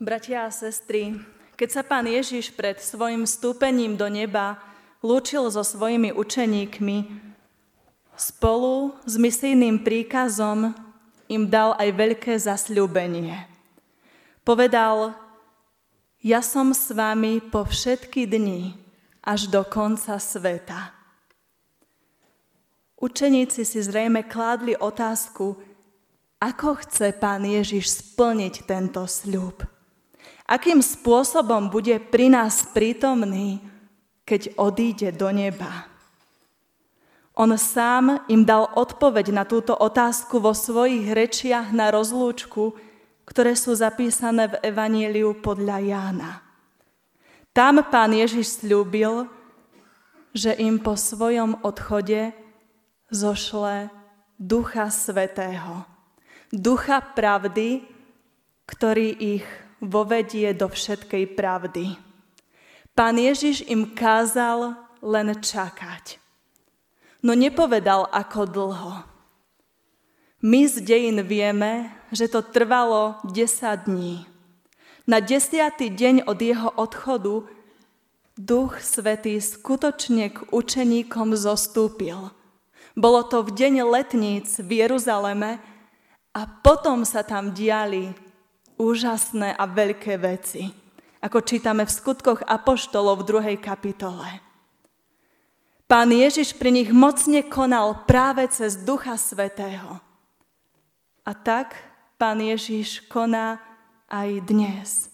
Bratia a sestry, keď sa pán Ježiš pred svojim stúpením do neba lúčil so svojimi učeníkmi, spolu s misijným príkazom im dal aj veľké zasľúbenie. Povedal, ja som s vami po všetky dni až do konca sveta. Učeníci si zrejme kládli otázku, ako chce pán Ježiš splniť tento sľub. Akým spôsobom bude pri nás prítomný, keď odíde do neba. On sám im dal odpoveď na túto otázku vo svojich rečiach na rozlúčku, ktoré sú zapísané v Evaníliu podľa Jána. Tam pán Ježiš slúbil, že im po svojom odchode zošle Ducha Svetého. Ducha pravdy, ktorý ich vovedie do všetkej pravdy. Pán Ježiš im kázal len čakať. No nepovedal, ako dlho. My z dejín vieme, že to trvalo 10 dní. Na desiatý deň od jeho odchodu Duch Svetý skutočne k učeníkom zostúpil. Bolo to v deň letníc v Jeruzaleme a potom sa tam diali úžasné a veľké veci, ako čítame v skutkoch Apoštolov v druhej kapitole. Pán Ježiš pri nich mocne konal práve cez Ducha Svetého. A tak Pán Ježiš koná aj dnes.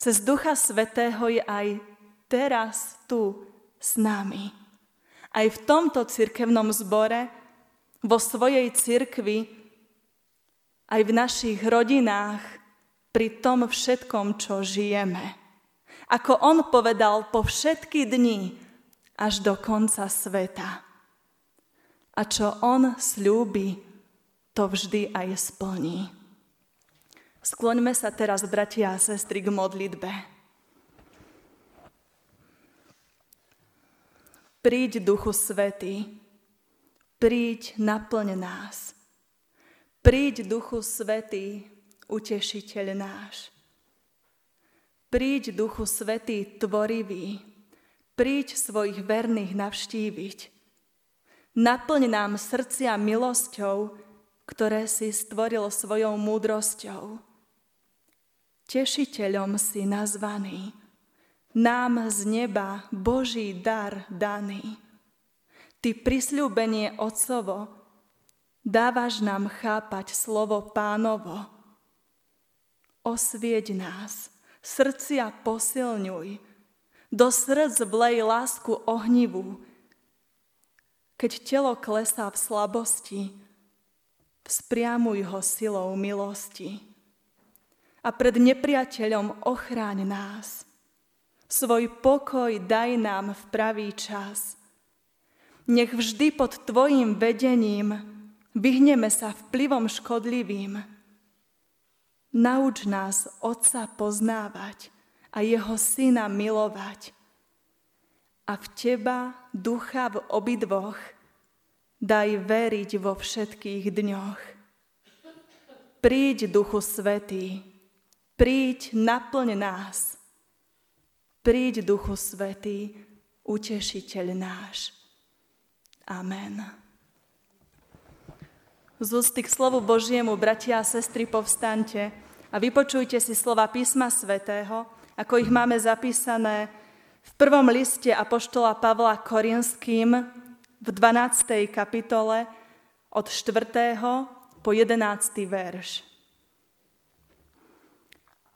Cez Ducha Svetého je aj teraz tu s nami. Aj v tomto cirkevnom zbore, vo svojej cirkvi, aj v našich rodinách, pri tom všetkom, čo žijeme. Ako on povedal, po všetky dni až do konca sveta. A čo on slúbi, to vždy aj splní. Skloňme sa teraz, bratia a sestry, k modlitbe. Príď, Duchu Svetý, príď, naplň nás. Príď, Duchu Svetý, utešiteľ náš. Príď, Duchu Svetý, tvorivý, príď svojich verných navštíviť. Naplň nám srdcia milosťou, ktoré si stvoril svojou múdrosťou. Tešiteľom si nazvaný, nám z neba Boží dar daný. Ty prisľúbenie Otcovo, dávaš nám chápať slovo pánovo, Osvieť nás, srdcia posilňuj, do srdc vlej lásku ohnivú. Keď telo klesá v slabosti, vzpriamuj ho silou milosti. A pred nepriateľom ochráň nás. Svoj pokoj daj nám v pravý čas. Nech vždy pod Tvojim vedením vyhneme sa vplyvom škodlivým Nauč nás Otca poznávať a Jeho Syna milovať. A v Teba, Ducha v obidvoch, daj veriť vo všetkých dňoch. Príď, Duchu Svetý, príď, naplň nás. Príď, Duchu Svetý, utešiteľ náš. Amen. Z ústy k slovu Božiemu, bratia a sestry, povstante a vypočujte si slova písma svätého, ako ich máme zapísané v prvom liste Apoštola Pavla Korinským v 12. kapitole od 4. po 11. verš.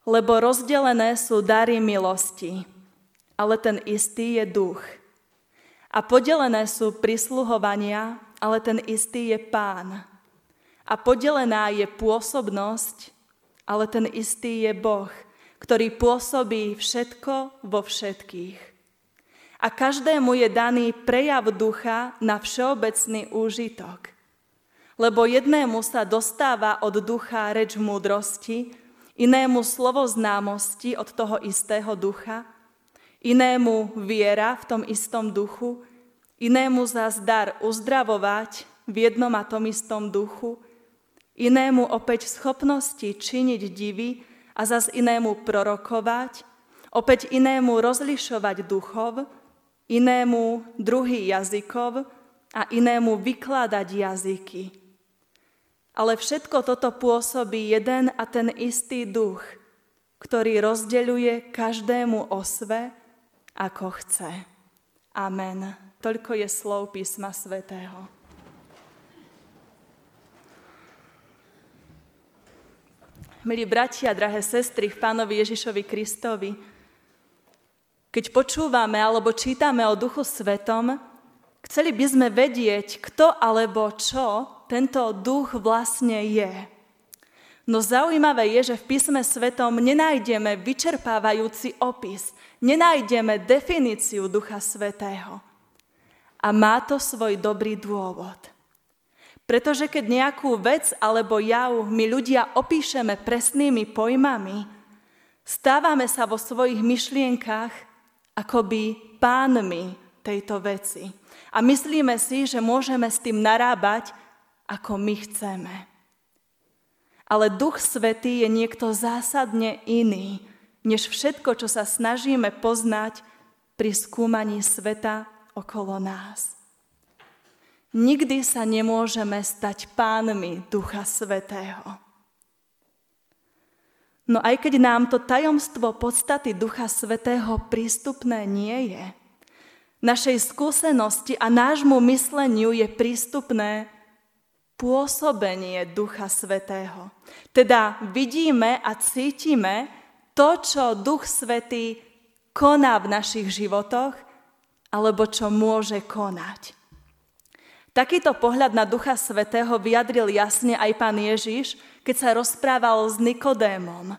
Lebo rozdelené sú dary milosti, ale ten istý je duch. A podelené sú prisluhovania, ale ten istý je pán. A podelená je pôsobnosť, ale ten istý je Boh, ktorý pôsobí všetko vo všetkých. A každému je daný prejav ducha na všeobecný úžitok. Lebo jednému sa dostáva od ducha reč múdrosti, inému slovo známosti od toho istého ducha, inému viera v tom istom duchu, inému zás dar uzdravovať v jednom a tom istom duchu, inému opäť schopnosti činiť divy a zas inému prorokovať, opäť inému rozlišovať duchov, inému druhý jazykov a inému vykladať jazyky. Ale všetko toto pôsobí jeden a ten istý duch, ktorý rozdeľuje každému osve, ako chce. Amen. Toľko je slov písma svätého. Milí bratia, drahé sestry v Pánovi Ježišovi Kristovi, keď počúvame alebo čítame o Duchu Svetom, chceli by sme vedieť, kto alebo čo tento duch vlastne je. No zaujímavé je, že v písme svetom nenájdeme vyčerpávajúci opis, nenájdeme definíciu Ducha Svetého. A má to svoj dobrý dôvod. Pretože keď nejakú vec alebo jav my ľudia opíšeme presnými pojmami, stávame sa vo svojich myšlienkach akoby pánmi tejto veci. A myslíme si, že môžeme s tým narábať, ako my chceme. Ale Duch Svetý je niekto zásadne iný, než všetko, čo sa snažíme poznať pri skúmaní sveta okolo nás. Nikdy sa nemôžeme stať pánmi Ducha Svetého. No aj keď nám to tajomstvo podstaty Ducha Svetého prístupné nie je, našej skúsenosti a nášmu mysleniu je prístupné pôsobenie Ducha Svetého. Teda vidíme a cítime to, čo Duch Svetý koná v našich životoch, alebo čo môže konať. Takýto pohľad na Ducha Svetého vyjadril jasne aj pán Ježiš, keď sa rozprával s Nikodémom.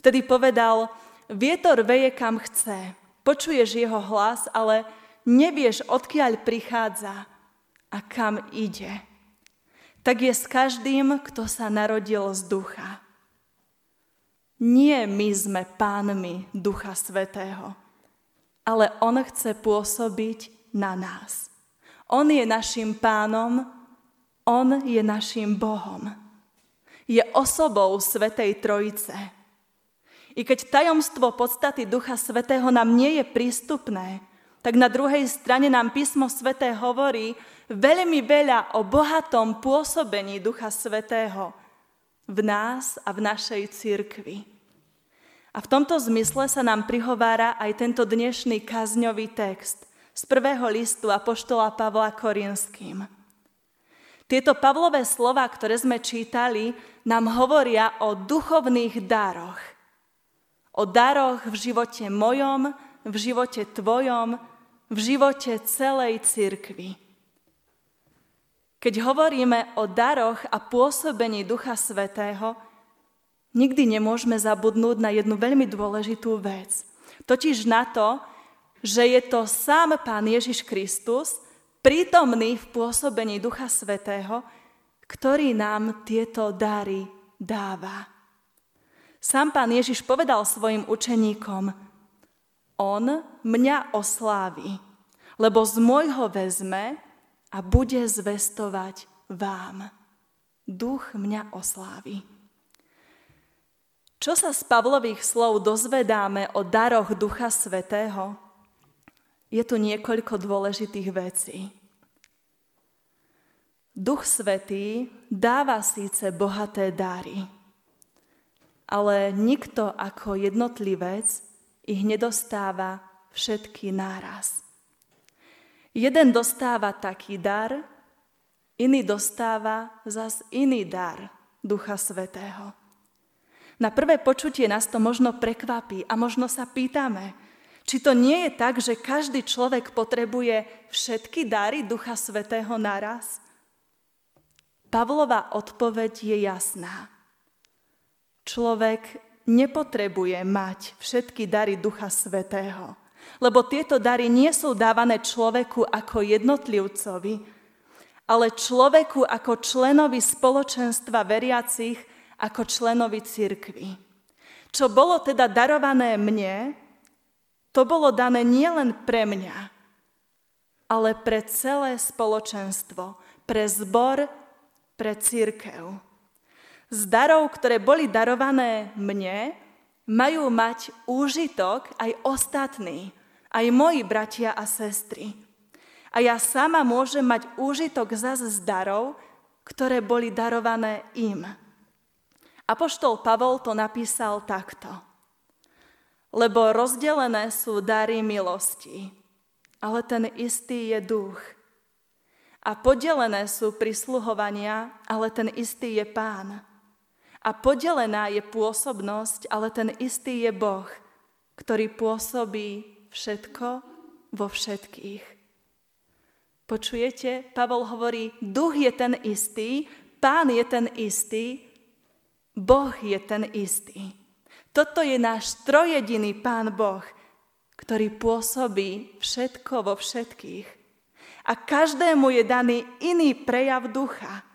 Vtedy povedal, vietor veje kam chce, počuješ jeho hlas, ale nevieš, odkiaľ prichádza a kam ide tak je s každým, kto sa narodil z ducha. Nie my sme pánmi Ducha Svetého, ale On chce pôsobiť na nás. On je našim pánom, On je našim Bohom. Je osobou Svetej Trojice. I keď tajomstvo podstaty Ducha Svetého nám nie je prístupné, tak na druhej strane nám písmo Sveté hovorí, veľmi veľa o bohatom pôsobení Ducha Svetého v nás a v našej cirkvi. A v tomto zmysle sa nám prihovára aj tento dnešný kazňový text z prvého listu Apoštola Pavla Korinským. Tieto Pavlové slova, ktoré sme čítali, nám hovoria o duchovných daroch. O daroch v živote mojom, v živote tvojom, v živote celej cirkvi. Keď hovoríme o daroch a pôsobení Ducha Svetého, nikdy nemôžeme zabudnúť na jednu veľmi dôležitú vec. Totiž na to, že je to sám Pán Ježiš Kristus, prítomný v pôsobení Ducha Svetého, ktorý nám tieto dary dáva. Sám Pán Ježiš povedal svojim učeníkom, On mňa oslávi, lebo z môjho vezme a bude zvestovať vám. Duch mňa oslávi. Čo sa z Pavlových slov dozvedáme o daroch Ducha Svetého? Je tu niekoľko dôležitých vecí. Duch Svetý dáva síce bohaté dary, ale nikto ako jednotlivec ich nedostáva všetky náraz. Jeden dostáva taký dar, iný dostáva zas iný dar Ducha Svetého. Na prvé počutie nás to možno prekvapí a možno sa pýtame, či to nie je tak, že každý človek potrebuje všetky dary Ducha Svetého naraz? Pavlova odpoveď je jasná. Človek nepotrebuje mať všetky dary Ducha Svetého lebo tieto dary nie sú dávané človeku ako jednotlivcovi, ale človeku ako členovi spoločenstva veriacich, ako členovi cirkvi. Čo bolo teda darované mne, to bolo dané nielen pre mňa, ale pre celé spoločenstvo, pre zbor, pre církev. Z darov, ktoré boli darované mne, majú mať úžitok aj ostatní, aj moji bratia a sestry. A ja sama môžem mať úžitok zase z darov, ktoré boli darované im. Apoštol Pavol to napísal takto. Lebo rozdelené sú dary milosti, ale ten istý je duch. A podelené sú prisluhovania, ale ten istý je pán. A podelená je pôsobnosť, ale ten istý je Boh, ktorý pôsobí všetko vo všetkých. Počujete? Pavol hovorí, duch je ten istý, pán je ten istý, Boh je ten istý. Toto je náš trojediný pán Boh, ktorý pôsobí všetko vo všetkých. A každému je daný iný prejav ducha.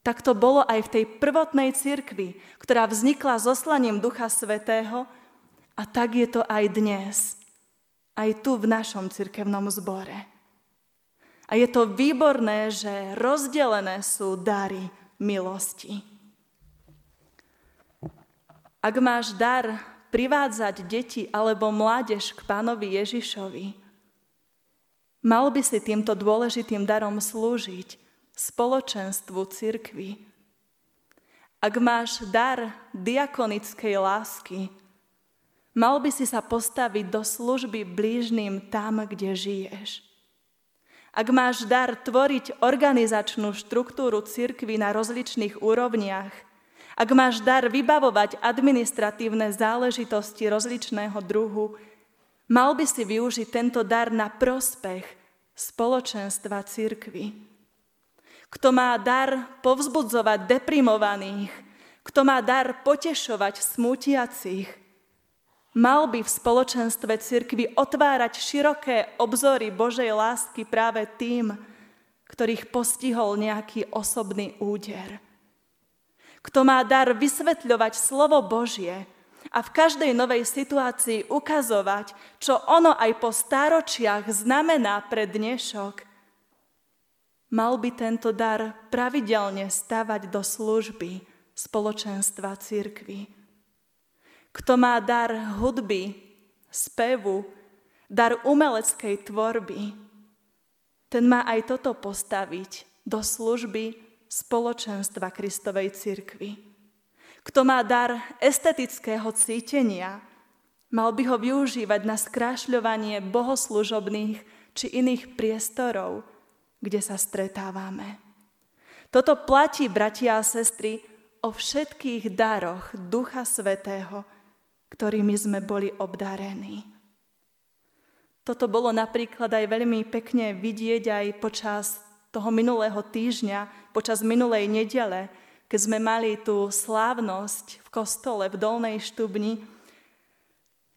Tak to bolo aj v tej prvotnej cirkvi, ktorá vznikla zoslaním Ducha Svetého a tak je to aj dnes, aj tu v našom cirkevnom zbore. A je to výborné, že rozdelené sú dary milosti. Ak máš dar privádzať deti alebo mládež k pánovi Ježišovi, mal by si týmto dôležitým darom slúžiť spoločenstvu cirkvy. Ak máš dar diakonickej lásky, mal by si sa postaviť do služby blížnym tam, kde žiješ. Ak máš dar tvoriť organizačnú štruktúru cirkvy na rozličných úrovniach, ak máš dar vybavovať administratívne záležitosti rozličného druhu, mal by si využiť tento dar na prospech spoločenstva cirkvy. Kto má dar povzbudzovať deprimovaných, kto má dar potešovať smútiacich, mal by v spoločenstve cirkvi otvárať široké obzory Božej lásky práve tým, ktorých postihol nejaký osobný úder. Kto má dar vysvetľovať slovo Božie a v každej novej situácii ukazovať, čo ono aj po stáročiach znamená pre dnešok, Mal by tento dar pravidelne stavať do služby spoločenstva církvy. Kto má dar hudby, spevu, dar umeleckej tvorby, ten má aj toto postaviť do služby spoločenstva Kristovej církvy. Kto má dar estetického cítenia, mal by ho využívať na skrášľovanie bohoslužobných či iných priestorov – kde sa stretávame. Toto platí, bratia a sestry, o všetkých daroch Ducha Svetého, ktorými sme boli obdarení. Toto bolo napríklad aj veľmi pekne vidieť aj počas toho minulého týždňa, počas minulej nedele, keď sme mali tú slávnosť v kostole v Dolnej Štubni,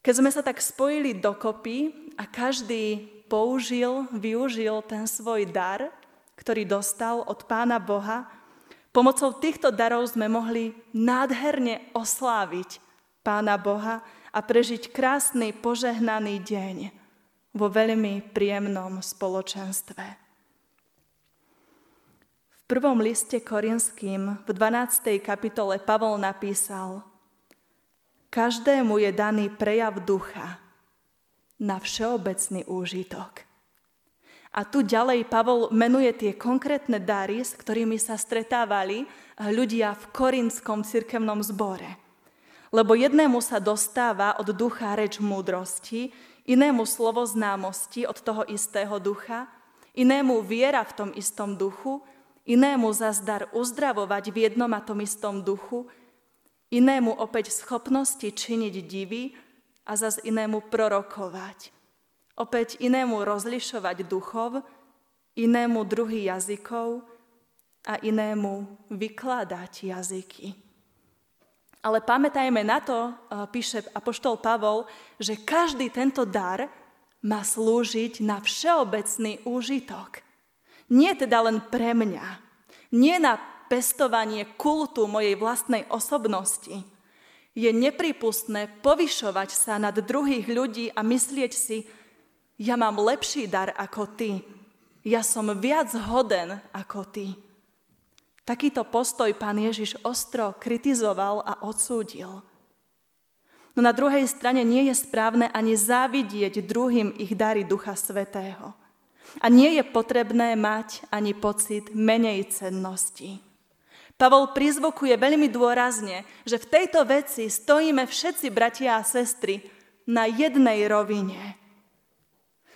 keď sme sa tak spojili dokopy a každý použil, využil ten svoj dar, ktorý dostal od Pána Boha, pomocou týchto darov sme mohli nádherne osláviť Pána Boha a prežiť krásny, požehnaný deň vo veľmi príjemnom spoločenstve. Prvom liste Korinským v 12. kapitole Pavol napísal Každému je daný prejav ducha, na všeobecný úžitok. A tu ďalej Pavol menuje tie konkrétne dary, s ktorými sa stretávali ľudia v korinskom cirkevnom zbore. Lebo jednému sa dostáva od ducha reč múdrosti, inému slovo známosti od toho istého ducha, inému viera v tom istom duchu, inému zazdar uzdravovať v jednom a tom istom duchu, inému opäť schopnosti činiť divy, a zas inému prorokovať. Opäť inému rozlišovať duchov, inému druhý jazykov a inému vykladať jazyky. Ale pamätajme na to, píše apoštol Pavol, že každý tento dar má slúžiť na všeobecný úžitok. Nie teda len pre mňa, nie na pestovanie kultu mojej vlastnej osobnosti, je nepripustné povyšovať sa nad druhých ľudí a myslieť si, ja mám lepší dar ako ty, ja som viac hoden ako ty. Takýto postoj pán Ježiš ostro kritizoval a odsúdil. No na druhej strane nie je správne ani závidieť druhým ich dary Ducha Svetého. A nie je potrebné mať ani pocit menej cennosti. Pavol prizvukuje veľmi dôrazne, že v tejto veci stojíme všetci bratia a sestry na jednej rovine.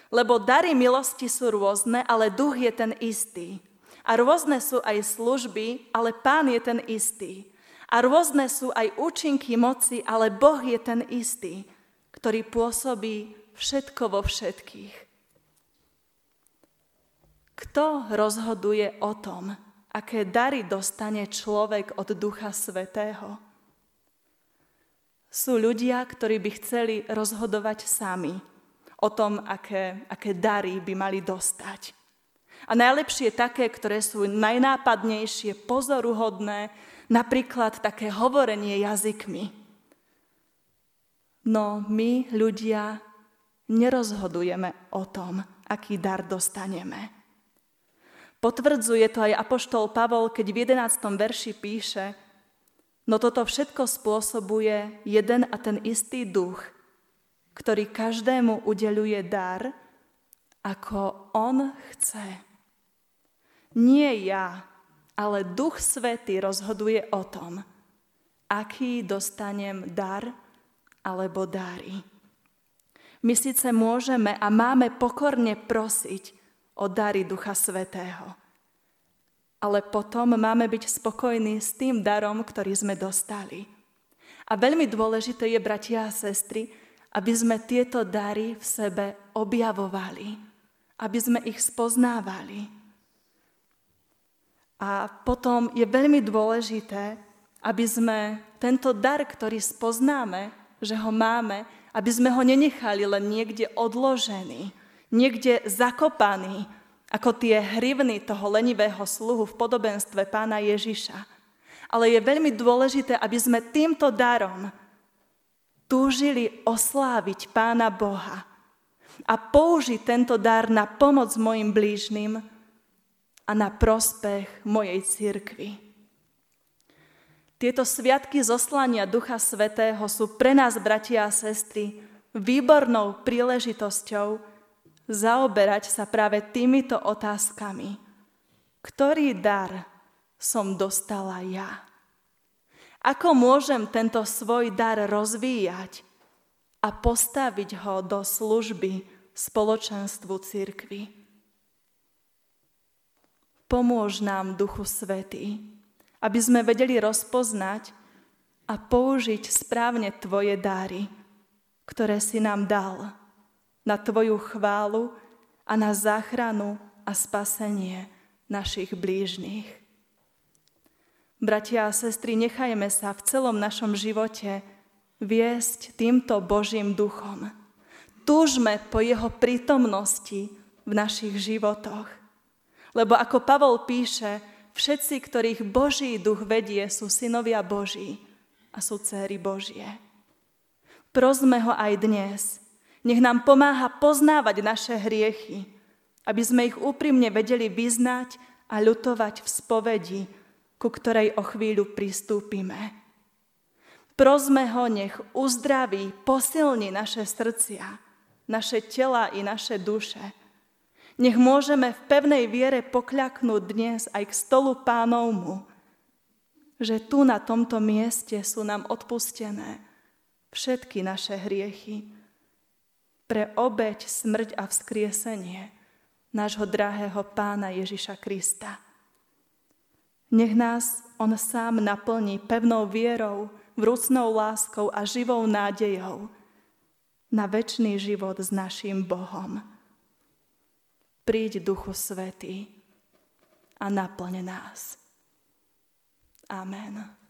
Lebo dary milosti sú rôzne, ale duch je ten istý. A rôzne sú aj služby, ale pán je ten istý. A rôzne sú aj účinky moci, ale Boh je ten istý, ktorý pôsobí všetko vo všetkých. Kto rozhoduje o tom, aké dary dostane človek od Ducha Svetého? Sú ľudia, ktorí by chceli rozhodovať sami o tom, aké, aké dary by mali dostať. A najlepšie také, ktoré sú najnápadnejšie, pozoruhodné, napríklad také hovorenie jazykmi. No my, ľudia, nerozhodujeme o tom, aký dar dostaneme. Potvrdzuje to aj apoštol Pavol, keď v 11. verši píše, no toto všetko spôsobuje jeden a ten istý duch, ktorý každému udeluje dar, ako on chce. Nie ja, ale Duch Svetý rozhoduje o tom, aký dostanem dar alebo dáry. My síce môžeme a máme pokorne prosiť o dary Ducha Svetého, ale potom máme byť spokojní s tým darom, ktorý sme dostali. A veľmi dôležité je, bratia a sestry, aby sme tieto dary v sebe objavovali, aby sme ich spoznávali. A potom je veľmi dôležité, aby sme tento dar, ktorý spoznáme, že ho máme, aby sme ho nenechali len niekde odložený, niekde zakopaný, ako tie hrivny toho lenivého sluhu v podobenstve pána Ježiša. Ale je veľmi dôležité, aby sme týmto darom túžili osláviť Pána Boha a použiť tento dar na pomoc mojim blížnym a na prospech mojej cirkvi. Tieto sviatky zoslania Ducha Svetého sú pre nás, bratia a sestry, výbornou príležitosťou zaoberať sa práve týmito otázkami. Ktorý dar som dostala ja? Ako môžem tento svoj dar rozvíjať a postaviť ho do služby spoločenstvu církvy? Pomôž nám, Duchu Svetý, aby sme vedeli rozpoznať a použiť správne Tvoje dáry, ktoré si nám dal na Tvoju chválu a na záchranu a spasenie našich blížnych. Bratia a sestry, nechajme sa v celom našom živote viesť týmto Božím duchom. Túžme po jeho prítomnosti v našich životoch. Lebo ako Pavol píše, všetci, ktorých Boží duch vedie, sú synovia Boží a sú céry Božie. Prosme ho aj dnes. Nech nám pomáha poznávať naše hriechy, aby sme ich úprimne vedeli vyznať a ľutovať v spovedi, ku ktorej o chvíľu pristúpime. Prosme ho, nech uzdraví, posilni naše srdcia, naše tela i naše duše. Nech môžeme v pevnej viere pokľaknúť dnes aj k stolu pánovmu, že tu na tomto mieste sú nám odpustené všetky naše hriechy pre obeď, smrť a vzkriesenie nášho drahého pána Ježiša Krista. Nech nás On sám naplní pevnou vierou, vrúcnou láskou a živou nádejou na väčší život s našim Bohom. Príď, Duchu Svetý, a naplň nás. Amen.